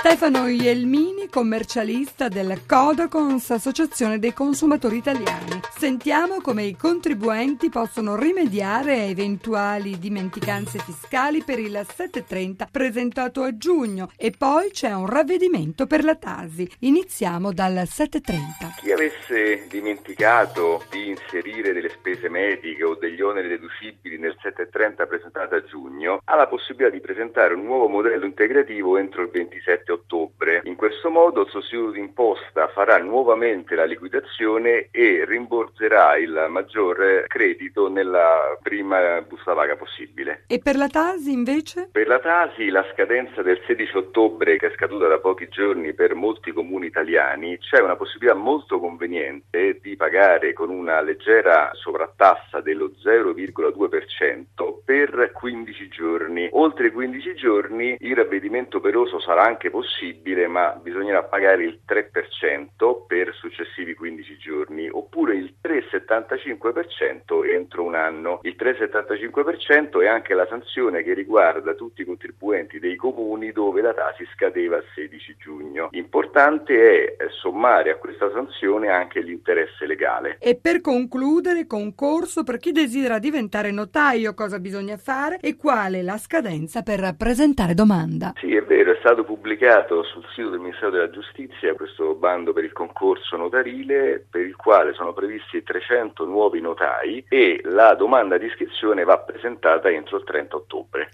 Stefano Ielmini, commercialista del Codacons, Associazione dei Consumatori Italiani. Sentiamo come i contribuenti possono rimediare a eventuali dimenticanze fiscali per il 730 presentato a giugno e poi c'è un ravvedimento per la Tasi. Iniziamo dal 730. Chi avesse dimenticato di inserire delle spese mediche o degli oneri deducibili nel 730 presentato a giugno ha la possibilità di presentare un nuovo modello integrativo entro il 27 ottobre. In questo modo il sostituto d'imposta farà nuovamente la liquidazione e rimborserà il maggior credito nella prima busta paga possibile. E per la Tasi invece? Per la Tasi la scadenza del 16 ottobre che è scaduta da pochi giorni per molti comuni italiani c'è una possibilità molto conveniente di pagare con una leggera sovrattassa dello 0,2% per 15 giorni. Oltre 15 giorni il ravvedimento operoso sarà anche possibile, ma bisognerà pagare il 3% per successivi 15 giorni, oppure il 3,75% entro un anno. Il 3,75% è anche la sanzione che riguarda tutti i contribuenti dei comuni dove la tasi scadeva il 16 giugno. Importante è sommare a questa sanzione anche l'interesse legale. E per concludere, concorso per chi desidera diventare notaio, cosa bisogna fare e quale la scadenza per presentare domanda. Sì, è vero, è stato pubblicato sul sito del Ministero della Giustizia questo bando per il concorso notarile per il quale sono previsti 300 nuovi notai e la domanda di iscrizione va presentata entro il 30 ottobre.